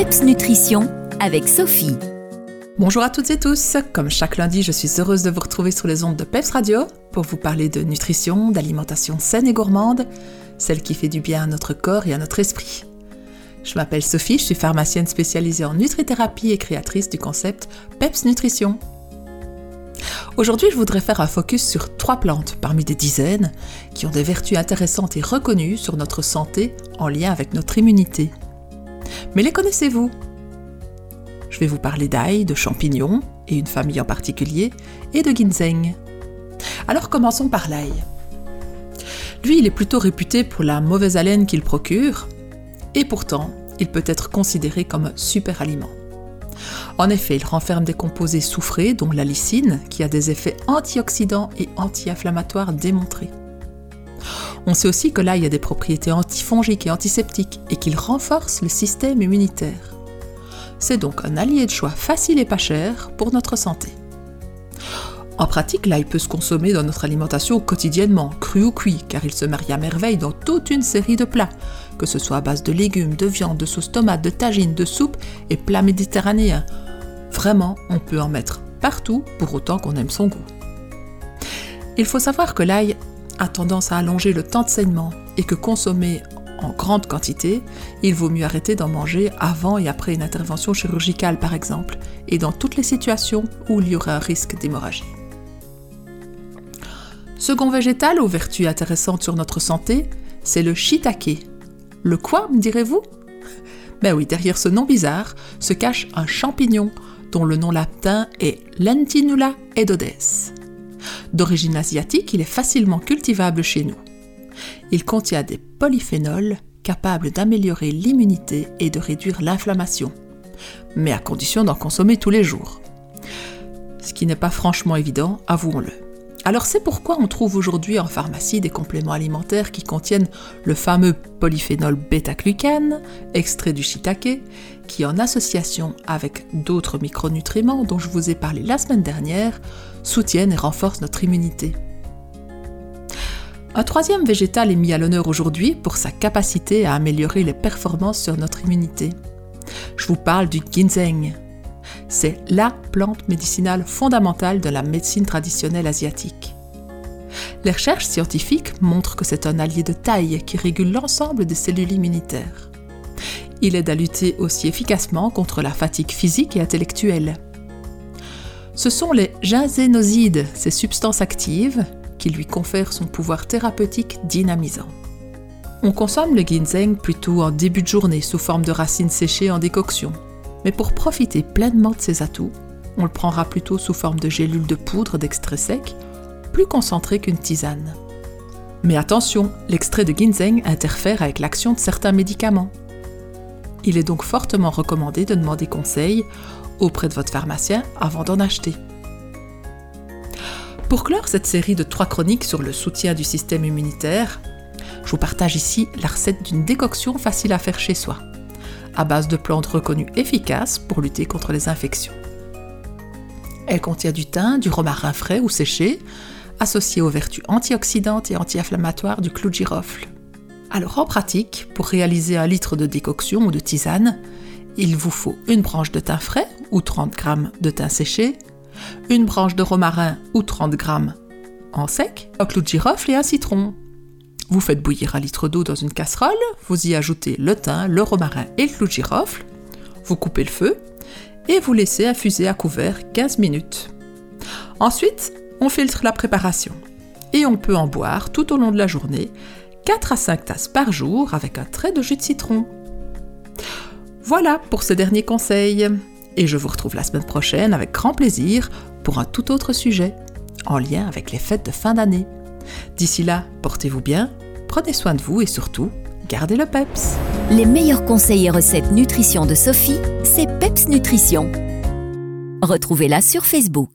PEPS Nutrition avec Sophie. Bonjour à toutes et tous. Comme chaque lundi, je suis heureuse de vous retrouver sur les ondes de PEPS Radio pour vous parler de nutrition, d'alimentation saine et gourmande, celle qui fait du bien à notre corps et à notre esprit. Je m'appelle Sophie, je suis pharmacienne spécialisée en nutrithérapie et créatrice du concept PEPS Nutrition. Aujourd'hui, je voudrais faire un focus sur trois plantes parmi des dizaines qui ont des vertus intéressantes et reconnues sur notre santé en lien avec notre immunité. Mais les connaissez-vous? Je vais vous parler d'ail, de champignons, et une famille en particulier, et de ginseng. Alors commençons par l'ail. Lui, il est plutôt réputé pour la mauvaise haleine qu'il procure, et pourtant, il peut être considéré comme super aliment. En effet, il renferme des composés soufrés, dont la lysine, qui a des effets antioxydants et anti-inflammatoires démontrés. On sait aussi que l'ail a des propriétés antifongiques et antiseptiques et qu'il renforce le système immunitaire. C'est donc un allié de choix facile et pas cher pour notre santé. En pratique, l'ail peut se consommer dans notre alimentation quotidiennement, cru ou cuit, car il se marie à merveille dans toute une série de plats, que ce soit à base de légumes, de viande, de sauce tomate, de tagine, de soupe et plats méditerranéens. Vraiment, on peut en mettre partout pour autant qu'on aime son goût. Il faut savoir que l'ail a tendance à allonger le temps de saignement et que consommé en grande quantité, il vaut mieux arrêter d'en manger avant et après une intervention chirurgicale par exemple, et dans toutes les situations où il y aurait un risque d'hémorragie. Second végétal aux vertus intéressantes sur notre santé, c'est le shiitake. Le quoi, me direz-vous? Ben oui, derrière ce nom bizarre se cache un champignon dont le nom latin est Lentinula edodes. D'origine asiatique, il est facilement cultivable chez nous. Il contient des polyphénols capables d'améliorer l'immunité et de réduire l'inflammation, mais à condition d'en consommer tous les jours. Ce qui n'est pas franchement évident, avouons-le. Alors c'est pourquoi on trouve aujourd'hui en pharmacie des compléments alimentaires qui contiennent le fameux polyphénol bêta-glucane, extrait du shiitake, qui en association avec d'autres micronutriments dont je vous ai parlé la semaine dernière, soutiennent et renforcent notre immunité. Un troisième végétal est mis à l'honneur aujourd'hui pour sa capacité à améliorer les performances sur notre immunité. Je vous parle du ginseng, c'est la plante médicinale fondamentale de la médecine traditionnelle asiatique. Les recherches scientifiques montrent que c'est un allié de taille qui régule l'ensemble des cellules immunitaires. Il aide à lutter aussi efficacement contre la fatigue physique et intellectuelle. Ce sont les ginsénosides, ces substances actives, qui lui confèrent son pouvoir thérapeutique dynamisant. On consomme le ginseng plutôt en début de journée sous forme de racines séchées en décoction, mais pour profiter pleinement de ses atouts, on le prendra plutôt sous forme de gélules de poudre d'extrait sec, plus concentré qu'une tisane. Mais attention, l'extrait de ginseng interfère avec l'action de certains médicaments. Il est donc fortement recommandé de demander conseil auprès de votre pharmacien avant d'en acheter. Pour clore cette série de trois chroniques sur le soutien du système immunitaire, je vous partage ici la recette d'une décoction facile à faire chez soi à base de plantes reconnues efficaces pour lutter contre les infections. Elle contient du thym, du romarin frais ou séché, associé aux vertus antioxydantes et anti-inflammatoires du clou de girofle. Alors en pratique, pour réaliser un litre de décoction ou de tisane, il vous faut une branche de thym frais ou 30 g de thym séché, une branche de romarin ou 30 g en sec, un clou de girofle et un citron. Vous faites bouillir un litre d'eau dans une casserole, vous y ajoutez le thym, le romarin et le clou de girofle, vous coupez le feu et vous laissez infuser à couvert 15 minutes. Ensuite, on filtre la préparation et on peut en boire tout au long de la journée 4 à 5 tasses par jour avec un trait de jus de citron. Voilà pour ce dernier conseil. Et je vous retrouve la semaine prochaine avec grand plaisir pour un tout autre sujet, en lien avec les fêtes de fin d'année. D'ici là, portez-vous bien, prenez soin de vous et surtout, gardez le PEPS. Les meilleurs conseils et recettes nutrition de Sophie, c'est PEPS Nutrition. Retrouvez-la sur Facebook.